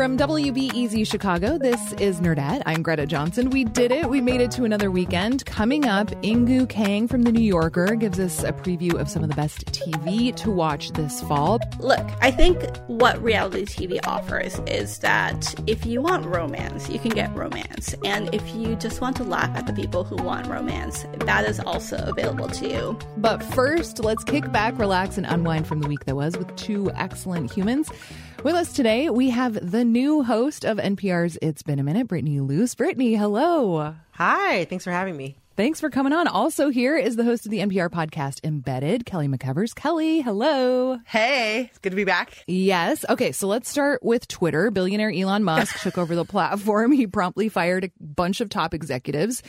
From WBEZ Chicago, this is Nerdette. I'm Greta Johnson. We did it. We made it to another weekend. Coming up, Inkoo Kang from The New Yorker gives us a preview of some of the best TV to watch this fall. Look, I think what reality TV offers is that if you want romance, you can get romance. And if you just want to laugh at the people who want romance, that is also available to you. But first, let's kick back, relax, and unwind from the week that was with two excellent humans. With us today, we have the new host of NPR's It's Been a Minute, Brittany Luce. Brittany, hello. Hi, thanks for having me. Thanks for coming on. Also, here is the host of the NPR podcast, Embedded, Kelly McEvers. Kelly, hello. Hey, it's good to be back. Yes. Okay, so let's start with Twitter. Billionaire Elon Musk took over the platform. He promptly fired a bunch of top executives.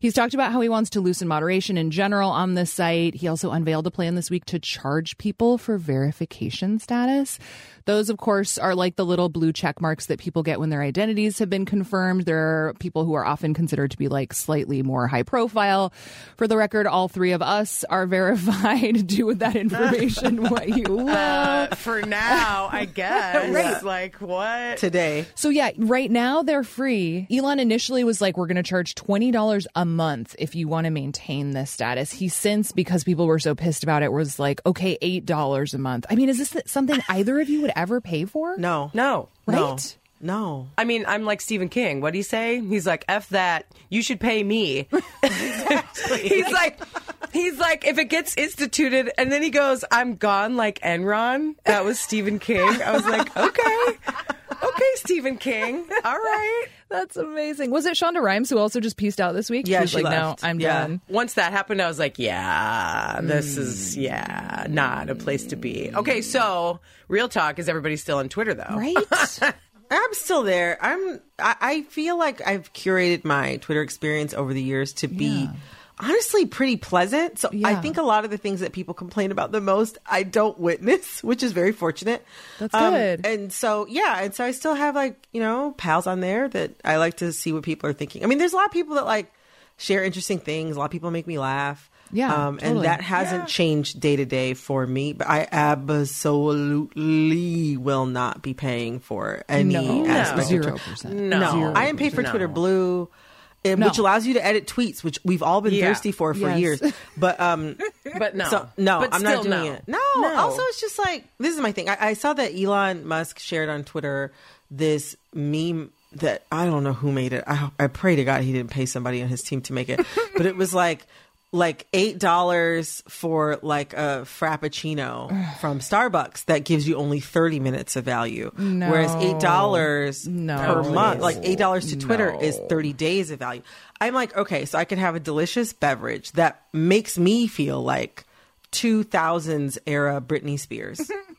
He's talked about how he wants to loosen moderation in general on the site. He also unveiled a plan this week to charge people for verification status. Those, of course, are like the little blue check marks that people get when their identities have been confirmed. There are people who are often considered to be like slightly more high profile. For the record, all three of us are verified. Do with that information what you will. Uh, for now, I guess. Right. Like what? today. So yeah, right now they're free. Elon initially was like, we're going to charge twenty dollars a month if you want to maintain this status. He since, because people were so pissed about it, was like, okay, eight dollars a month. I mean, is this something either of you would ever pay for? No. No. No. Right? No. I mean, I'm like Stephen King. What do you say? He's like, F that. You should pay me. he's like, he's like, if it gets instituted, and then he goes, I'm gone like Enron. That was Stephen King. I was like, okay. Okay, Stephen King. All right. That's amazing. Was it Shonda Rhimes who also just pieced out this week? Yeah, was she like, left. no, I'm Yeah. done. Once that happened, I was like, yeah, this is, mm. yeah, not a place to be. Okay, so real talk is everybody still on Twitter, though? Right? I'm still there. I'm. I, I feel like I've curated my Twitter experience over the years to be Yeah. Honestly pretty pleasant. So I think a lot of the things that people complain about the most, I don't witness, which is very fortunate. That's Um, good. And so yeah, and so I still have like you know pals on there that I like to see what people are thinking. I mean, there's a lot of people that like share interesting things. A lot of people make me laugh. Yeah, um, totally. and that hasn't changed day to day for me. But I absolutely will not be paying for any No. aspect of Zero Twitter. percent. No. No, Zero I am paid for No. Twitter Blue, and, No. which allows you to edit tweets, which we've all been Yeah. thirsty for for Yes. years. But um, But no. so no, But I'm not doing no. it. No. No. Also, it's just like this is my thing. I, I saw that Elon Musk shared on Twitter this meme that I don't know who made it. I, I pray to God he didn't pay somebody on his team to make it, but it was like like eight dollars for like a frappuccino from Starbucks that gives you only thirty minutes of value, whereas eight dollars No. per month, like eight dollars to Twitter, is thirty days of value. I'm like, okay, so I could have a delicious beverage that makes me feel like 2000s era Britney Spears.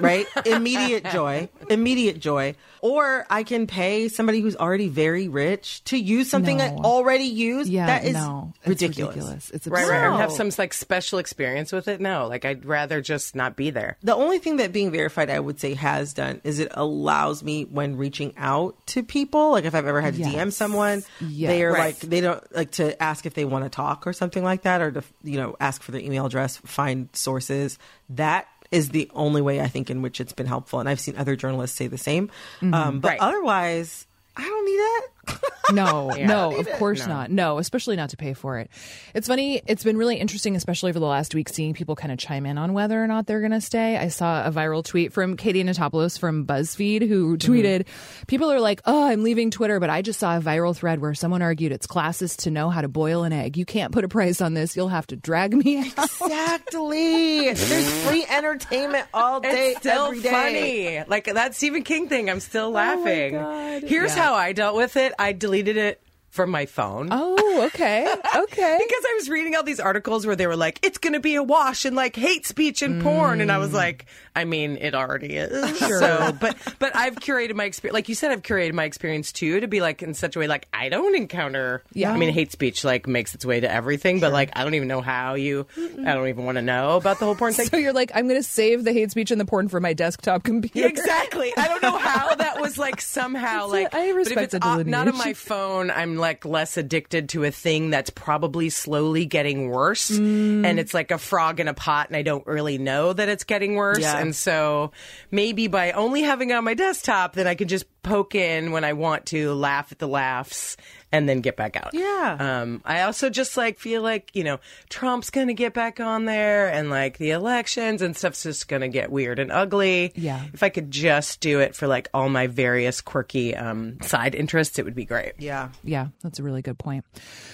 right? Immediate joy. Immediate joy. Or I can pay somebody who's already very rich to use something I already use. Yeah, that is no, it's ridiculous. ridiculous. It's Right, absurd. right. And have some like special experience with it? No, like I'd rather just not be there. The only thing that being verified, I would say, has done is it allows me when reaching out to people, like if I've ever had to DM someone, Yeah. they are Right. like they don't like to ask if they want to talk or something like that, or to you know ask for their email address, find sources. That is the only way I think in which it's been helpful, and I've seen other journalists say the same. Um, but Right. otherwise, I don't need that No, no, of course not. No, especially not to pay for it. It's funny. It's been really interesting, especially over the last week, seeing people kind of chime in on whether or not they're going to stay. I saw a viral tweet from Katie Notopoulos from BuzzFeed who mm-hmm. tweeted, "People are like, oh, I'm leaving Twitter, but I just saw a viral thread where someone argued it's classist to know how to boil an egg. You can't put a price on this. You'll have to drag me out." Exactly. There's free entertainment all day, It's still every day. funny. Like that Stephen King thing, I'm still oh laughing. God. Here's how I dealt with it. I deleted it from my phone. Oh, okay, okay. Because I was reading all these articles where they were like, it's going to be a wash and like hate speech and porn. And I was mm. like, I mean, it already is. Sure. So, but, but I've curated my experience. Like you said, I've curated my experience too to be like in such a way, like I don't encounter. Yeah. I mean, hate speech like makes its way to everything, but like I don't even know how you, I don't even want to know about the whole porn thing. So you're like, I'm going to save the hate speech and the porn for my desktop computer. Exactly. I don't know how that was like somehow It's a- like. I but if respect it's uh, not on my phone, I'm like less addicted to a thing that's probably slowly getting worse, and it's like a frog in a pot, and I don't really know that it's getting worse, Yeah. And so maybe by only having it on my desktop, then I can just poke in when I want to, laugh at the laughs. And then get back out. Yeah. Um, I also just like feel like you know Trump's gonna get back on there, and like the elections and stuff's just gonna get weird and ugly. Yeah. If I could just do it for like all my various quirky um, side interests, it would be great. Yeah. Yeah, that's a really good point.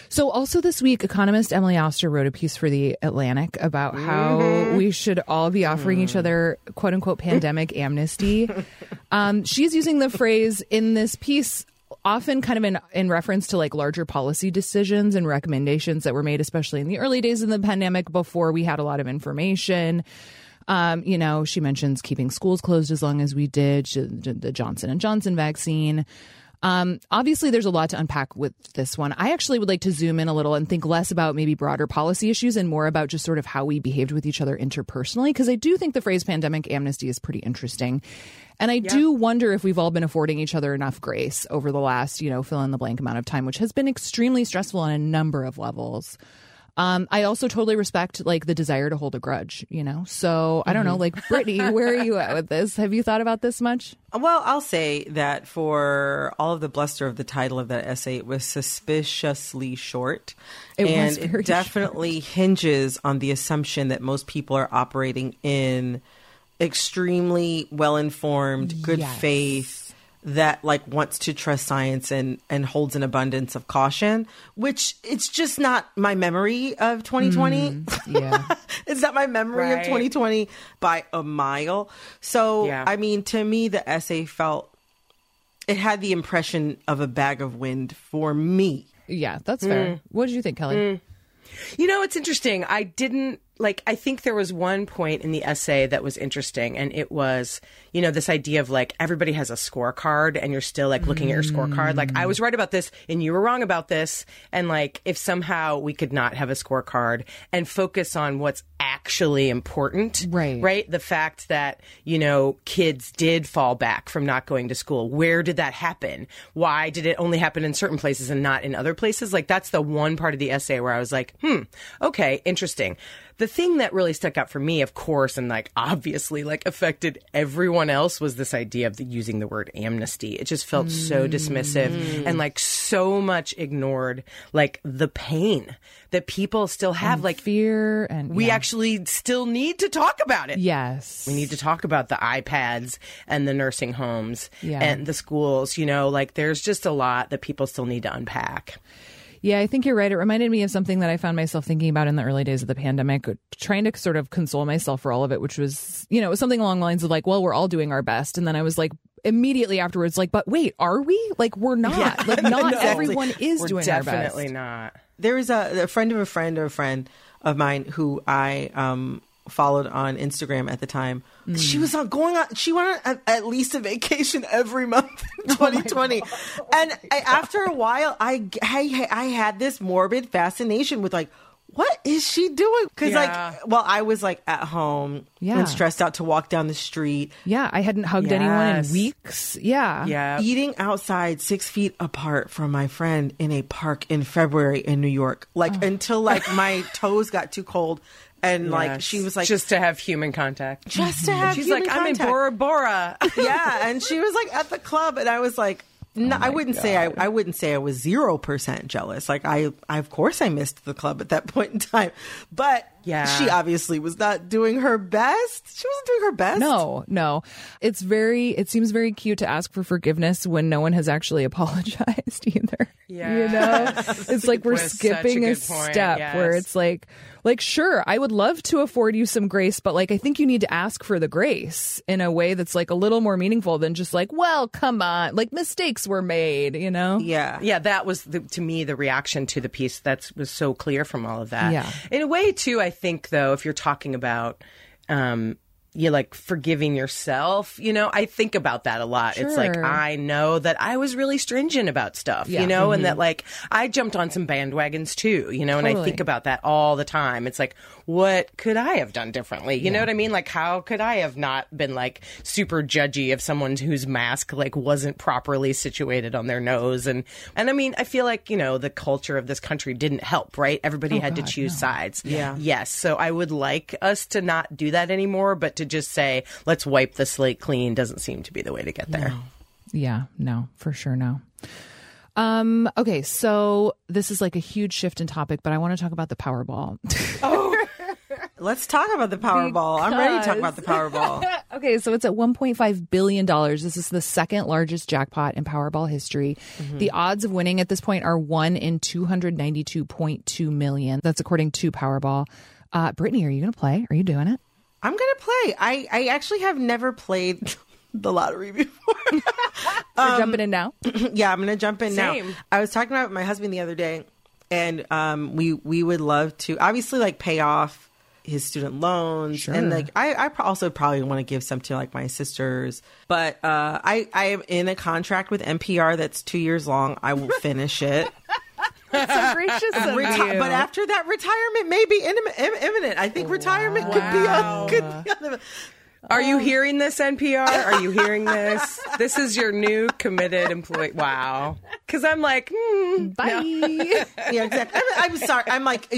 So, also this week, economist Emily Oster wrote a piece for The Atlantic about how we should all be offering each other quote unquote pandemic amnesty. Um, she's using the phrase in this piece often kind of in, in reference to like larger policy decisions and recommendations that were made, especially in the early days of the pandemic before we had a lot of information. Um, you know, she mentions keeping schools closed as long as we did, the Johnson and Johnson vaccine. Um, obviously, there's a lot to unpack with this one. I actually would like to zoom in a little and think less about maybe broader policy issues and more about just sort of how we behaved with each other interpersonally, because I do think the phrase pandemic amnesty is pretty interesting. And I do wonder if we've all been affording each other enough grace over the last, you know, fill in the blank amount of time, which has been extremely stressful on a number of levels. Um, I also totally respect like the desire to hold a grudge, you know? So I don't know, like Brittany, where are you at with this? Have you thought about this much? Well, I'll say that for all of the bluster of the title of that essay, it was suspiciously short. It was and it definitely hinges on the assumption that most people are operating in extremely well informed, good Yes. faith that like wants to trust science and and holds an abundance of caution, which it's just not my memory of 2020. Mm, yeah. it's not my memory of 2020 by a mile. So, Yeah. I mean, to me, the essay felt it had the impression of a bag of wind for me. Yeah, that's fair. Mm. What did you think, Kelly? Mm. You know, it's interesting. I didn't like I think there was one point in the essay that was interesting and it was, you know, this idea of like everybody has a scorecard and you're still like looking at your scorecard. Like I was right about this and you were wrong about this and like if somehow we could not have a scorecard and focus on what's actually important. Right. Right? The fact that, you know, kids did fall back from not going to school. Where did that happen? Why did it only happen in certain places and not in other places? Like that's the one part of the essay where I was like, hmm, okay, interesting. The thing that really stuck out for me, of course, and like obviously like affected everyone else was this idea of the, using the word amnesty. It just felt so dismissive mm. and like so much ignored like the pain that people still have. like Fear and we yeah. actually still need to talk about it. Yes. We need to talk about the iPads and the nursing homes Yeah. and the schools. You know, like there's just a lot that people still need to unpack. Yeah, I think you're right. It reminded me of something that I found myself thinking about in the early days of the pandemic, trying to sort of console myself for all of it, which was, you know, it was something along the lines of like, well, we're all doing our best. And then I was like, immediately afterwards, like, but wait, are we? Like, we're not. Like, not Exactly. everyone is We're doing our best. definitely not. There is a, a friend of a friend of a friend of mine who I um, followed on Instagram at the time. Mm. She was on going on. She went on at, at least a vacation every month in 2020, and I, after a while, I, I I had this morbid fascination with like. What is she doing? Because Yeah. like, well, I was like at home Yeah. and stressed out to walk down the street, Yeah, I hadn't hugged anyone in weeks. Yeah. Yeah. eating outside six feet apart from my friend in a park in February in New York, like oh. until like my toes got too cold, and like she was like just to have human contact. just to mm-hmm. have. She's human like, I'm in. Bora Bora. yeah, and she was like at the club, and I was like, No, oh I wouldn't say I, I wouldn't say I was zero percent jealous. Like I, I, of course, I missed the club at that point in time, but Yeah. she obviously was not doing her best. She wasn't doing her best. No, no. It's very, it seems very cute to ask for forgiveness when no one has actually apologized either. Yeah. You know, it's like we're That's such a skipping a, good point, step where it's like, like, sure, I would love to afford you some grace, but like, I think you need to ask for the grace in a way that's like a little more meaningful than just like, well, come on, like mistakes were made, you know? Yeah. Yeah, that was the, to me the reaction to the piece that was so clear from all of that. Yeah. In a way, too, I think though, if you're talking about, um, you like forgiving yourself, you know, I think about that a lot. It's like I know that I was really stringent about stuff, Yeah. you know, and that mm-hmm. like I jumped on some bandwagons too, you know, and I think about that all the time. It's like, what could I have done differently? You know what I mean? Like, how could I have not been like super judgy of someone whose mask like wasn't properly situated on their nose? And and I mean, I feel like you know the culture of this country didn't help, right? Everybody oh, had to choose sides. Yeah. Yes. So I would like us to not do that anymore, but to just say let's wipe the slate clean doesn't seem to be the way to get there. Yeah, no, for sure, no. Um, okay, so this is like a huge shift in topic, but I want to talk about the Powerball. oh, Let's talk about the Powerball. I'm ready to talk about the Powerball. okay, so it's at 1.5 billion dollars. This is the second largest jackpot in Powerball history. The odds of winning at this point are 1 in 292.2 million. That's according to Powerball. Uh, Brittany, are you going to play? Are you doing it? I'm gonna play. I, I actually have never played the lottery before. You're jumping in now? yeah, I'm gonna jump in now. I was talking about my husband the other day, and um, we we would love to obviously like pay off his student loans, and like I I also probably want to give some to like my sisters, but uh, I I am in a contract with NPR that's two years long. I will finish it. So gracious of Reti- you. but after that, retirement may be in- im- imminent. I think retirement could be on. Could be on the, Are you hearing this, NPR? Are you hearing this? This is your new committed employee. Wow. Because I'm like, hmm, Bye. yeah, exactly. I'm, I'm sorry. I'm like,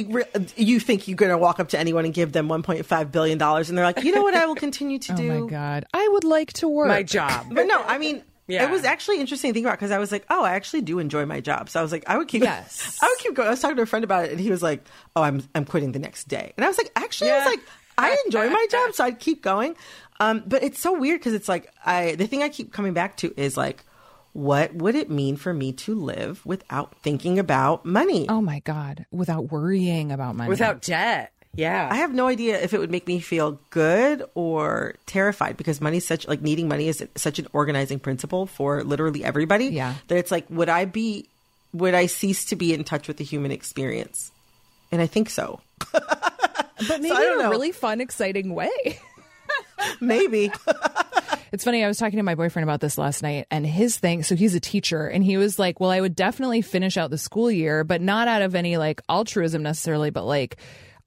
you think you're going to walk up to anyone and give them 1.5 billion dollars, and they're like, you know what? I will continue to do? Oh my God. I would like to work. my job. But no, I mean. Yeah. It was actually interesting to think about because I was like, oh, I actually do enjoy my job. So I was like, I would keep, Yes. I would keep going. I was talking to a friend about it, and he was like, oh, I'm, I'm quitting the next day. And I was like, actually, I was like, I enjoy my job, so I'd keep going. Um, but it's so weird because it's like, I, the thing I keep coming back to is like, what would it mean for me to live without thinking about money? Oh my God. Without worrying about money. Without debt. Yeah. I have no idea if it would make me feel good or terrified because money is such like needing money is such an organizing principle for literally everybody. Yeah. That it's like, would I be, would I cease to be in touch with the human experience? And I think so. but maybe don't in a really fun, exciting way. Maybe. It's funny. I was talking to my boyfriend about this last night, and his thing. So he's a teacher, and he was like, "Well, I would definitely finish out the school year, but not out of any like altruism necessarily, but like."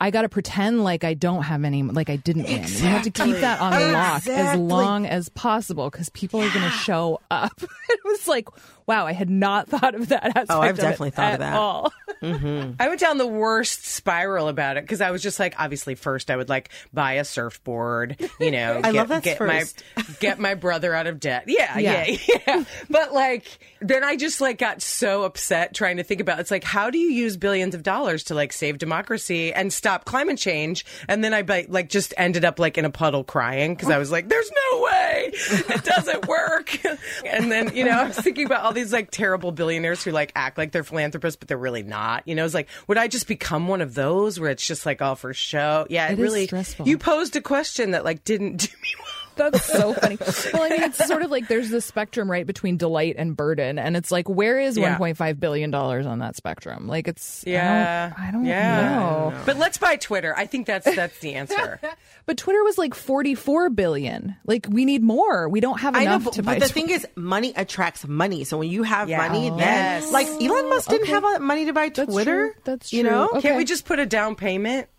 I got to pretend like I don't have any, like I didn't win. You have to keep that on lock as long as possible because people are going to show up. it was like, wow, I had not thought of that aspect. Oh, I've of it definitely thought of that. all. Mm-hmm. I went down the worst spiral about it because I was just like, obviously, first I would like buy a surfboard, you know, I get, love that's get first. my get my brother out of debt. Yeah, Yeah. yeah, yeah, But like, then I just like got so upset trying to think about. It's like, how do you use billions of dollars to like save democracy and stop climate change? And then I like just ended up like in a puddle crying because I was like, there's no way it doesn't work. and then you know, I was thinking about all these like terrible billionaires who like act like they're philanthropists, but they're really not. You know, it's like, would I just become one of those where it's just like all for show? Yeah, it, really. stressful. You posed a question that like didn't do me well. That's so funny. Well, I mean, it's sort of like there's this spectrum right between delight and burden, and it's like, where is Yeah. 1.5 billion dollars on that spectrum? Like, it's Yeah, I don't, I don't yeah. know. But let's buy Twitter. I think that's that's the answer. But Twitter was like 44 billion. Like, we need more. We don't have I know, enough but, to buy. but the Twitter. thing is, money attracts money. So when you have Yeah. money, Oh. then Yes. like Elon Musk didn't Okay. have money to buy Twitter. That's Twitter. true. That's You know, Okay. Can't we just put a down payment of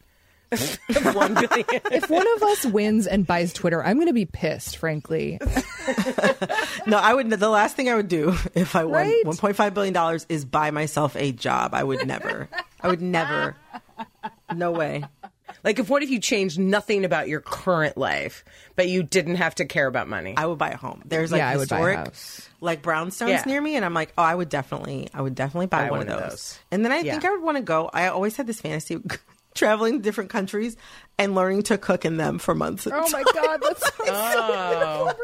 one billion? if one of us wins and buys Twitter, I'm going to be pissed, frankly. no, I would. The last thing I would do if I won Right? 1.5 billion dollars is buy myself a job. I would never. I would never. No way. Like, if what if you changed nothing about your current life, but you didn't have to care about money? I would buy a home. There's like Yeah, I would buy a historic, house. like brownstones Yeah. near me, and I'm like, oh, I would definitely, I would definitely buy, Buy one, one of of those. those. And then I Yeah. think I would want to go. I always had this fantasy of traveling to different countries and learning to cook in them for months. Oh my time. god, that's so Oh. already.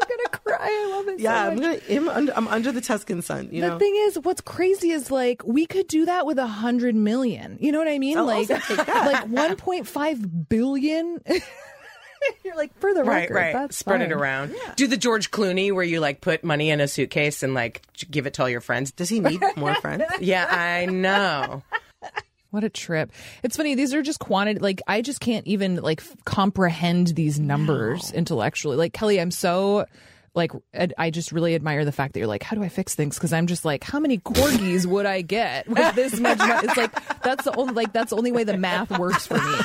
I'm gonna cry. I love it. Yeah, so I'm gonna. I'm under, I'm under the Tuscan sun. You The know. thing is, what's crazy is like we could do that with a hundred million. You know what I mean? I'll like, also take that. like one point five billion. You're like for the Right, record, right. That's Spread it fine. around. Do the George Clooney where you like put money in a suitcase and like give it to all your friends. Does he need more friends? Yeah, I know. What a trip! It's funny. These are just quantity. Like I just can't even like f- comprehend these numbers intellectually. Like Kelly, I'm so like ad- I just really admire the fact that you're like, how do I fix things? Because I'm just like, how many corgis would I get with this much? Money? It's like that's the only like that's the only way the math works for me.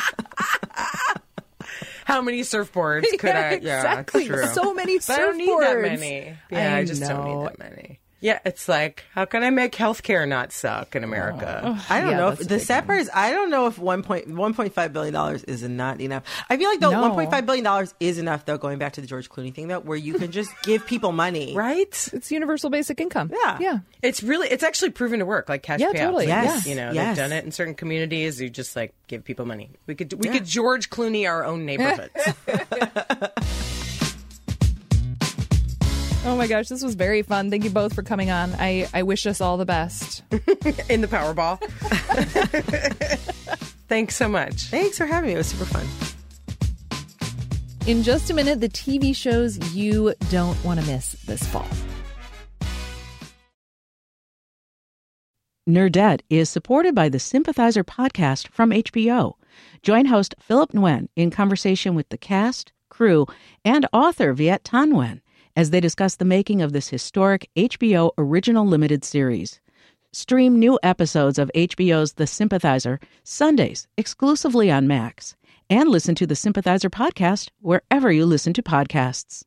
How many surfboards could Yeah, I? exactly. Yeah, true. So many But I don't need that surfboards. many. Yeah, I, I just don't need that many. Yeah, it's like, how can I make healthcare not suck in America? Oh. I don't Yeah, know if the big sad part is I don't know if one point one point five billion dollars is not enough. I feel like though No. one point five billion dollars is enough though. Going back to the George Clooney thing though, where you can just give people money, Right? It's universal basic income. Yeah. yeah. It's really, it's actually proven to work. Like cash Yeah, payouts. totally. Like, Yes. You know, Yes. they've done it in certain communities. You just like give people money. We could, we could George Clooney our own neighborhoods. Oh my gosh, this was very fun. Thank you both for coming on. I I wish us all the best. in the Powerball. Thanks so much. Thanks for having me. It was super fun. In just a minute, the TV shows you don't want to miss this fall. Nerdette is supported by the Sympathizer podcast from HBO. Join host Philip Nguyen in conversation with the cast, crew, and author Viet Thanh Nguyen as they discuss the making of this historic HBO original limited series. Stream new episodes of HBO's The Sympathizer Sundays exclusively on Max, and listen to the Sympathizer podcast wherever you listen to podcasts.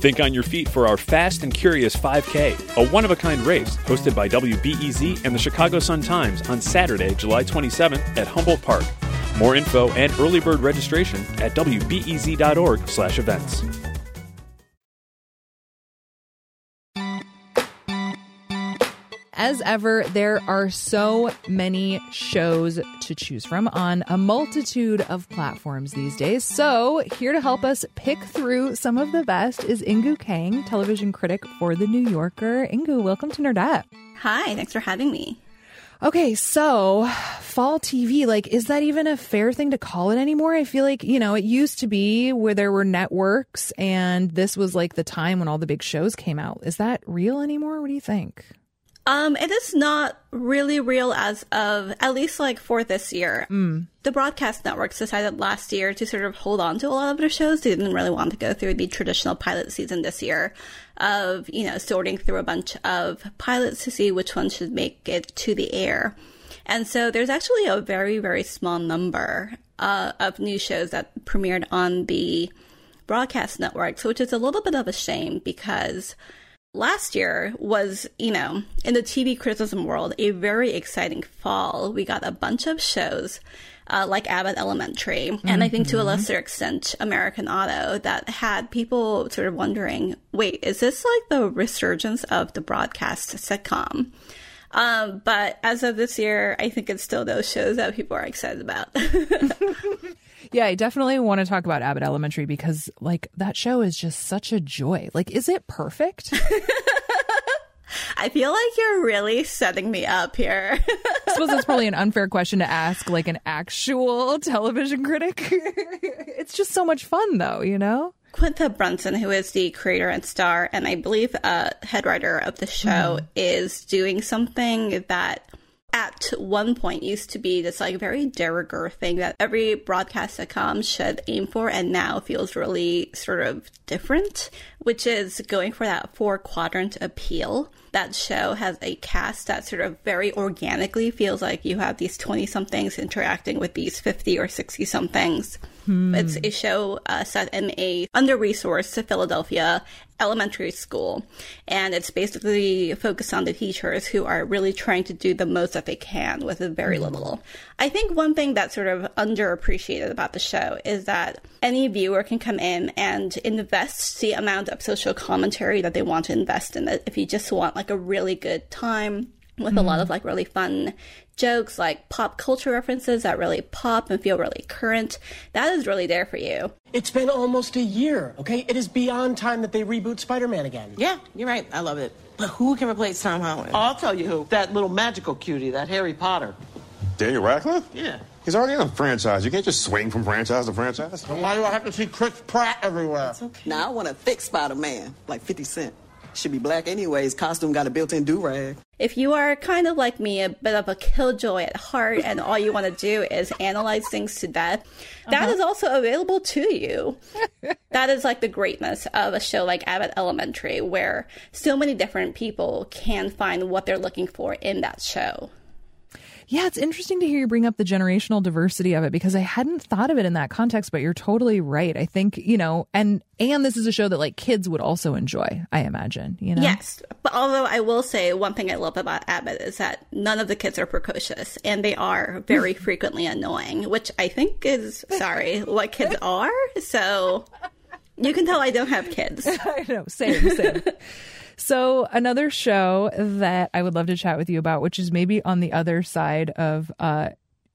Think on your feet for our Fast and Curious 5K, a one of a kind race hosted by WBEZ and the Chicago Sun-Times on Saturday, July 27th at Humboldt Park. More info and early bird registration at wbez.org/events. As ever, there are so many shows to choose from on a multitude of platforms these days. So, here to help us pick through some of the best is Inkoo Kang, television critic for The New Yorker. Inkoo, welcome to Nerdette. Hi, thanks for having me. Okay, so fall TV, like, is that even a fair thing to call it anymore? I feel like, you know, it used to be where there were networks and this was like the time when all the big shows came out. Is that real anymore? What do you think? Um, it is not really real as of at least like for this year. The broadcast networks decided last year to sort of hold on to a lot of their shows. They didn't really want to go through the traditional pilot season this year of, you know, sorting through a bunch of pilots to see which ones should make it to the air. And so there's actually a very, very small number uh, of new shows that premiered on the broadcast networks, which is a little bit of a shame because last year was, you know, in the TV criticism world, a very exciting fall. We got a bunch of shows. Uh, like Abbott Elementary, and I think to a lesser extent American Auto, that had people sort of wondering, wait, is this like the resurgence of the broadcast sitcom? Um, but as of this year, I think it's still those shows that people are excited about. Yeah, I definitely want to talk about Abbott Elementary because, like, that show is just such a joy. Like, is it perfect? I feel like you're really setting me up here. I suppose that's probably an unfair question to ask, like, an actual television critic. it's just so much fun, though, you know? Quinta Brunson, who is the creator and star, and I believe uh, head writer of the show, is doing something that at one point used to be this like very de rigueur thing that every broadcast sitcom should aim for, and now feels really sort of different, which is going for that four quadrant appeal. That show has a cast that sort of very organically feels like you have these 20 somethings interacting with these 50 or 60 somethings. It's a show uh, set in a under-resourced Philadelphia elementary school, and it's basically focused on the teachers who are really trying to do the most that they can with very little. I think one thing that's sort of underappreciated about the show is that any viewer can come in and invest the amount of social commentary that they want to invest in it. If you just want like a really good time with a lot of like really fun jokes, like pop culture references that really pop and feel really current, that is really there for you. It's been almost a year, okay? It is beyond time that they reboot Spider Man again. Yeah, you're right. I love it. But who can replace Tom Holland? I'll tell you who. That little magical cutie, that Harry Potter. Daniel Radcliffe? Yeah. He's already in a franchise. You can't just swing from franchise to franchise. And why do I have to see Chris Pratt everywhere? Now I want a thick Spider Man, like 50 Cent. Should be black anyways. Costume got a built in do rag. If you are kind of like me, a bit of a killjoy at heart, and all you want to do is analyze things to death, that uh-huh. is also available to you. that is like the greatness of a show like Abbott Elementary, where so many different people can find what they're looking for in that show. Yeah, it's interesting to hear you bring up the generational diversity of it because I hadn't thought of it in that context, but you're totally right. I think, you know, and and this is a show that like kids would also enjoy, I imagine, you know. Yes, but although I will say one thing I love about Abbott is that none of the kids are precocious and they are very hmm. frequently annoying, which I think is sorry what kids are. So you can tell I don't have kids. I know, same, same. So another show that I would love to chat with you about, which is maybe on the other side of uh,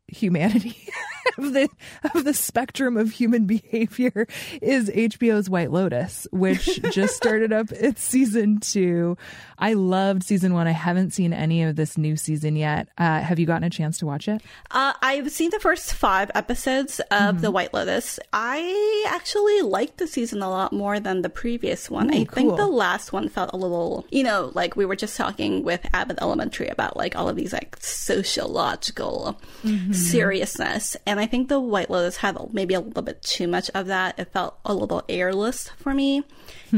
humanity, of the of the spectrum of human behavior, is HBO's White Lotus, which just started up its season two. I loved season one. I haven't seen any of this new season yet. Uh, have you gotten a chance to watch it? Uh, I've seen the first five episodes of The White Lotus. I actually liked the season a lot more than the previous one. I think the last one felt a little, you know, like we were just talking with Abbott Elementary about like all of these like sociological seriousness. And I think The White Lotus had maybe a little bit too much of that. It felt a little airless for me.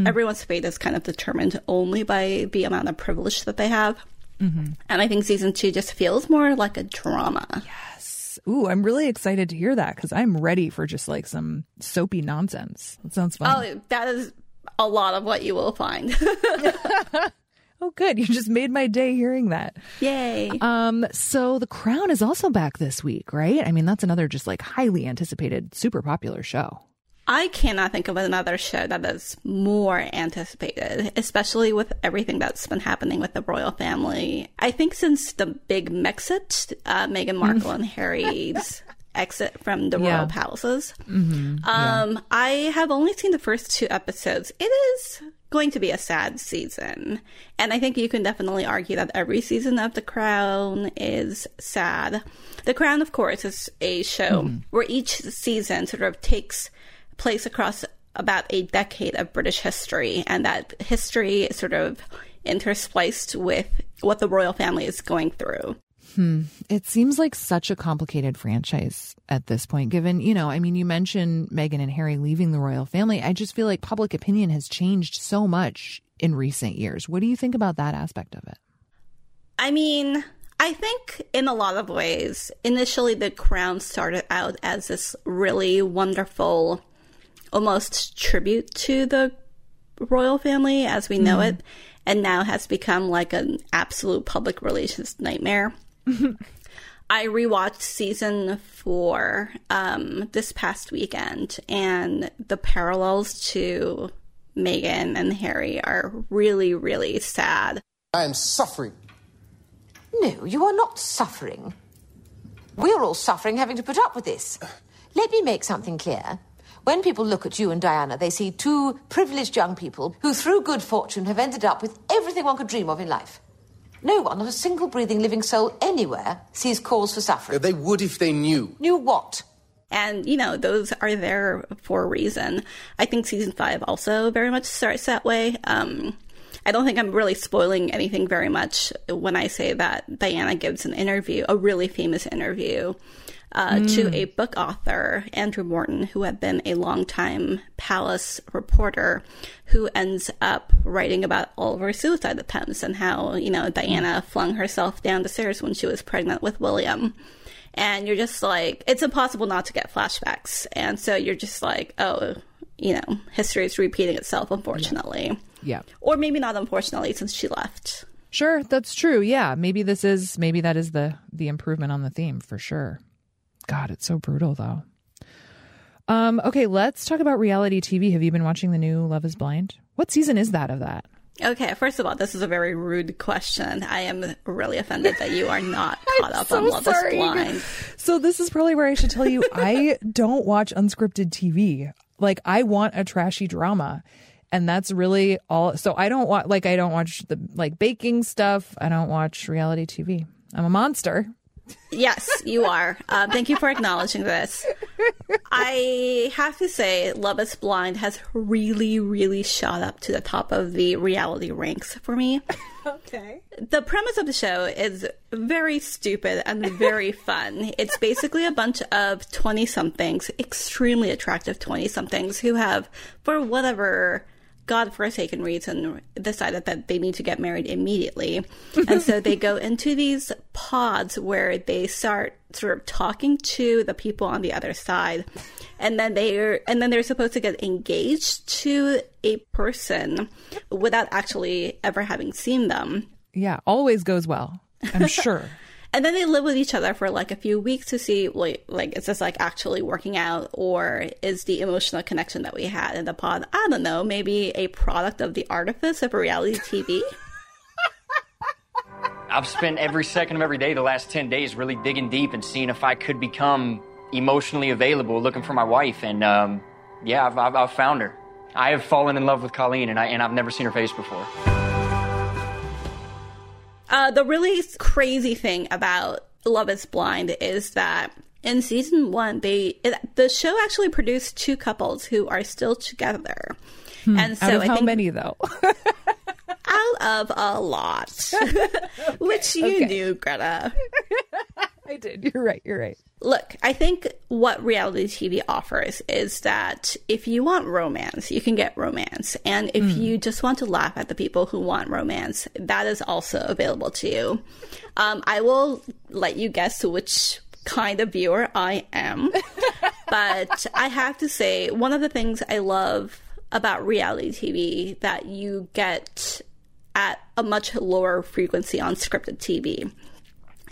Everyone's fate is kind of determined only by the amount of privilege that they have. And I think season two just feels more like a drama. Yes. Ooh, I'm really excited to hear that because I'm ready for just like some soapy nonsense. That sounds fun. Oh, that is a lot of what you will find. Oh, good. You just made my day hearing that. Yay. Um, so The Crown is also back this week, right? I mean, that's another just like highly anticipated, super popular show. I cannot think of another show that is more anticipated, especially with everything that's been happening with the royal family. I think since the big Megxit, uh, Meghan Markle and Harry's exit from the Yeah. royal palaces. Um, I have only seen the first two episodes. It is going to be a sad season. And I think you can definitely argue that every season of The Crown is sad. The Crown, of course, is a show where each season sort of takes place across about a decade of British history, and that history is sort of interspliced with what the royal family is going through. Hmm. It seems like such a complicated franchise at this point, given, you know, I mean, you mentioned Meghan and Harry leaving the royal family. I just feel like public opinion has changed so much in recent years. What do you think about that aspect of it? I mean, I think in a lot of ways, initially the crown started out as this really wonderful, almost tribute to the royal family as we know it, and now has become like an absolute public relations nightmare. I rewatched season four um, this past weekend, and the parallels to Meghan and Harry are really, really sad. I am suffering. No, you are not suffering. We're all suffering having to put up with this. Let me make something clear. When people look at you and Diana, they see two privileged young people who, through good fortune, have ended up with everything one could dream of in life. No one, not a single breathing living soul anywhere, sees cause for suffering. They would if they knew. Knew what? And, you know, those are there for a reason. I think season five also very much starts that way. Um, I don't think I'm really spoiling anything very much when I say that Diana gives an interview, a really famous interview, uh, to a book author, Andrew Morton, who had been a longtime Palace reporter, who ends up writing about all of her suicide attempts and how, you know, Diana flung herself down the stairs when she was pregnant with William. And you're just like, it's impossible not to get flashbacks. And so you're just like, oh, you know, history is repeating itself, unfortunately. Yeah. Or maybe not unfortunately, since she left. Sure, that's true. Yeah, maybe this is maybe that is the the improvement on the theme for sure. God, it's so brutal though. Um, okay, let's talk about reality TV. Have you been watching the new Love is Blind? What season is that of that? Okay, first of all, this is a very rude question. I am really offended that you are not caught up so on Love sorry. is Blind. So this is probably where I should tell you I don't watch unscripted TV. Like I want a trashy drama. And that's really all so I don't watch like I don't watch the like baking stuff. I don't watch reality TV. I'm a monster. Yes, you are. Uh, thank you for acknowledging this. I have to say, Love is Blind has really, really shot up to the top of the reality ranks for me. Okay. The premise of the show is very stupid and very fun. It's basically a bunch of 20 somethings, extremely attractive 20 somethings, who have, for whatever godforsaken reason, decided that they need to get married immediately. and so they go into these pods where they start sort of talking to the people on the other side. And then they're and then they're supposed to get engaged to a person without actually ever having seen them. Yeah, always goes well. I'm sure. And then they live with each other for like a few weeks to see, like, like is this like actually working out, or is the emotional connection that we had in the pod, I don't know, maybe a product of the artifice of reality TV? I've spent every second of every day the last 10 days really digging deep and seeing if I could become emotionally available, looking for my wife. And um, yeah, I've, I've, I've found her. I have fallen in love with Colleen, and, I, and I've never seen her face before. Uh, the really crazy thing about Love Is Blind is that in season one, they it, the show actually produced two couples who are still together, Hmm. and so Out of I how think many though? out of a lot, which you Okay. knew, Greta. I did. You're right. You're right. Look, I think what reality TV offers is that if you want romance, you can get romance. And if Mm. you just want to laugh at the people who want romance, that is also available to you. Um, I will let you guess which kind of viewer I am. but I have to say, one of the things I love about reality TV that you get at a much lower frequency on scripted TV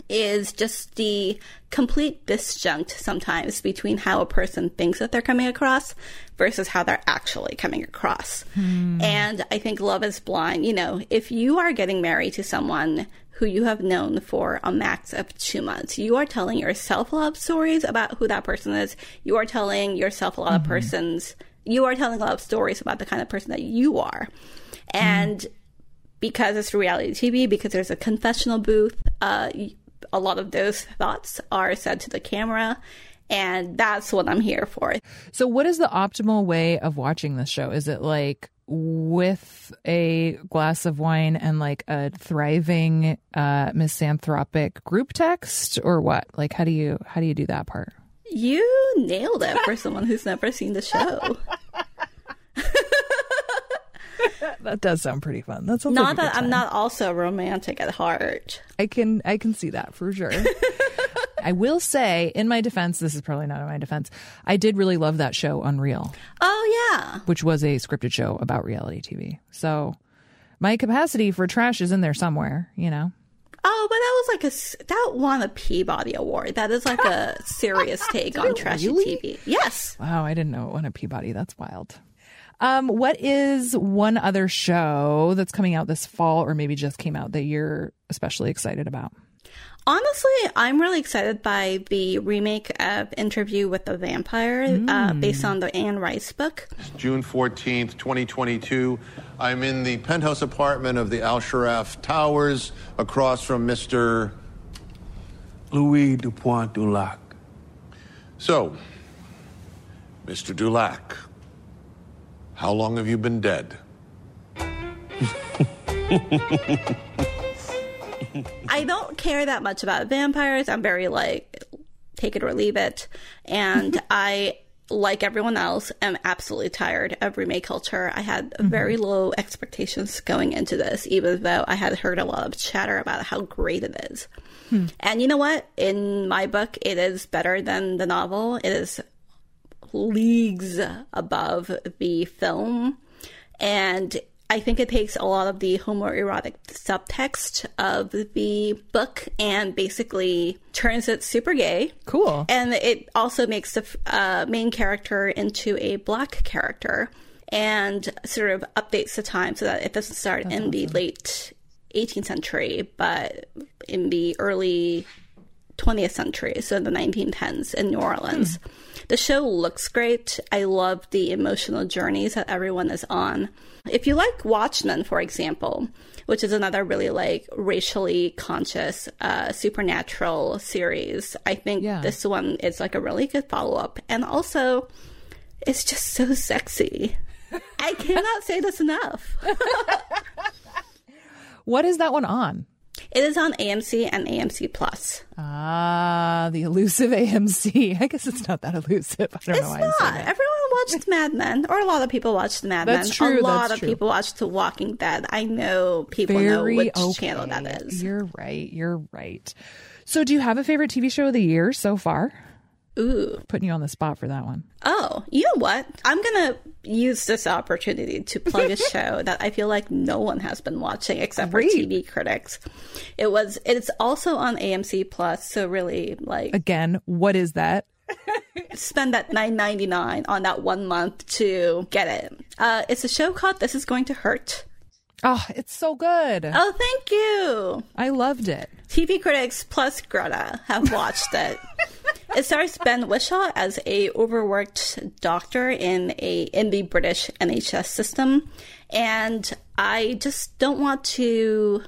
is just the complete disjunct sometimes between how a person thinks that they're coming across versus how they're actually coming across. Hmm. And I think Love is Blind, you know, if you are getting married to someone who you have known for a max of two months, you are telling yourself a lot of stories about who that person is. You are telling yourself a lot of mm-hmm. persons, you are telling a lot of stories about the kind of person that you are. Mm-hmm. And because it's reality TV, because there's a confessional booth, uh, a lot of those thoughts are said to the camera. And that's what I'm here for. So, what is the optimal way of watching this show? Is it like with a glass of wine and like a thriving uh, misanthropic group text, or what? Like, how do you how do you do that part? You nailed it for someone who's never seen the show. That does sound pretty fun. That's sounds like Not that I'm not also romantic at heart. I can I can see that for sure. I will say, in my defense, this is probably not in my defense. I did really love that show, Unreal, Oh, yeah. which was a scripted show about reality TV. So my capacity for trash is in there somewhere, you know. Oh, but that was like a that won a Peabody Award. That is like a serious take on trashy really? TV. Yes. Wow, I didn't know it won a Peabody. That's wild. Um, what is one other show that's coming out this fall, or maybe just came out that you're especially excited about? Honestly, I'm really excited by the remake of Interview with the Vampire, uh, Mm. based on the Anne Rice book. June 14th, 2022. I'm in the penthouse apartment of the Al Sharaf Towers across from Mr. Louis de Pointe du Lac. So, Mr. du Lac, how long have you been dead? I don't care that much about vampires. I'm very like take it or leave it. And I, like everyone else, am absolutely tired of remake culture. I had mm-hmm. very low expectations going into this, even though I had heard a lot of chatter about how great it is. Hmm. And you know what? In my book, it is better than the novel. It is leagues above the film. And I think it takes a lot of the homoerotic subtext of the book and basically turns it super gay. Cool. And it also makes the uh, main character into a black character and sort of updates the time so that it doesn't start in the late 18th century, but in the early 20th century, so the 1910s in New Orleans. The show looks great. I love the emotional journeys that everyone is on. If you like Watchmen, for example, which is another really like racially conscious uh, supernatural series, I think this one is like a really good follow up. And also, it's just so sexy. I cannot say this enough. What is that one on? It is on AMC and AMC Plus. Ah, the elusive AMC. I guess it's not that elusive. I don't know why saying Not. Everyone watched Mad Men, or a lot of people watched Mad That's Men. true, A lot that's of true. people watched The Walking Dead. I know people Very know which okay. channel that is. You're right. You're right. So, do you have a favorite TV show of the year so far? Ooh. Putting you on the spot for that one. Oh, you know what? I'm gonna use this opportunity to plug a show that I feel like no one has been watching except for TV critics. It was. It's also on AMC Plus, so really, like, Again, what is that? spend that nine ninety nine on that one month to get it. Uh, it's a show called "This Is Going to Hurt." Oh, it's so good. Oh, thank you. I loved it. TV critics plus Greta have watched it. it stars Ben Whishaw as a overworked doctor in a in the British NHS system, and I just don't want to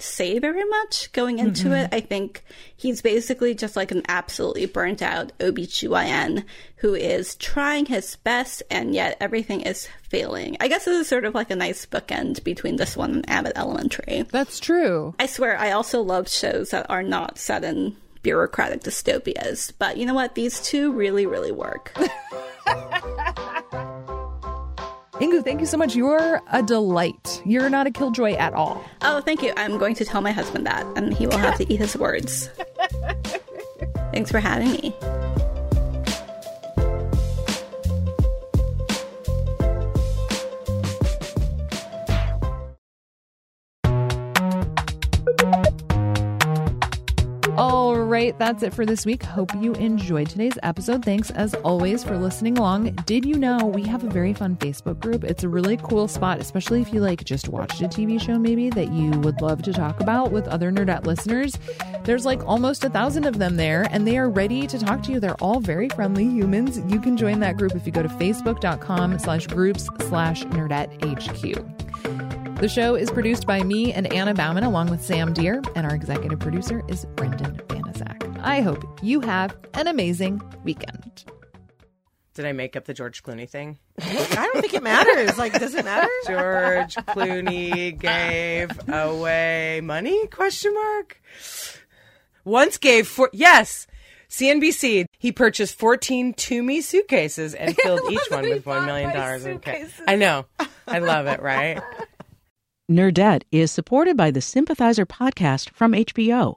say very much going into Mhm. it. I think he's basically just like an absolutely burnt out OBGYN who is trying his best and yet everything is failing. I guess this is sort of like a nice bookend between this one and Abbott Elementary. That's true. I swear I also love shows that are not set in bureaucratic dystopias. But you know what? These two really, really work. Inkoo, thank you so much. You're a delight. You're not a killjoy at all. oh, thank you. I'm going to tell my husband that, and he will have to eat his words. Thanks for having me. Right, that's it for this week. Hope you enjoyed today's episode. Thanks as always for listening along. Did you know we have a very fun Facebook group? It's a really cool spot, especially if you like just watched a TV show maybe that you would love to talk about with other Nerdette listeners. There's like almost a thousand of them there, and they are ready to talk to you. They're all very friendly humans. You can join that group if you go to facebook.com slash groups slash nerdette HQ. The show is produced by me and Anna Bauman along with Sam Deer, and our executive producer is Brendan. I hope you have an amazing weekend. Did I make up the George Clooney thing? I don't think it matters. Like, does it matter? George Clooney gave away money? Question mark. Once gave for yes. CNBC. He purchased 14 Tumi suitcases and filled each one with one million dollars in cash. I know. I love it. Right. Nerdette is supported by the Sympathizer podcast from HBO.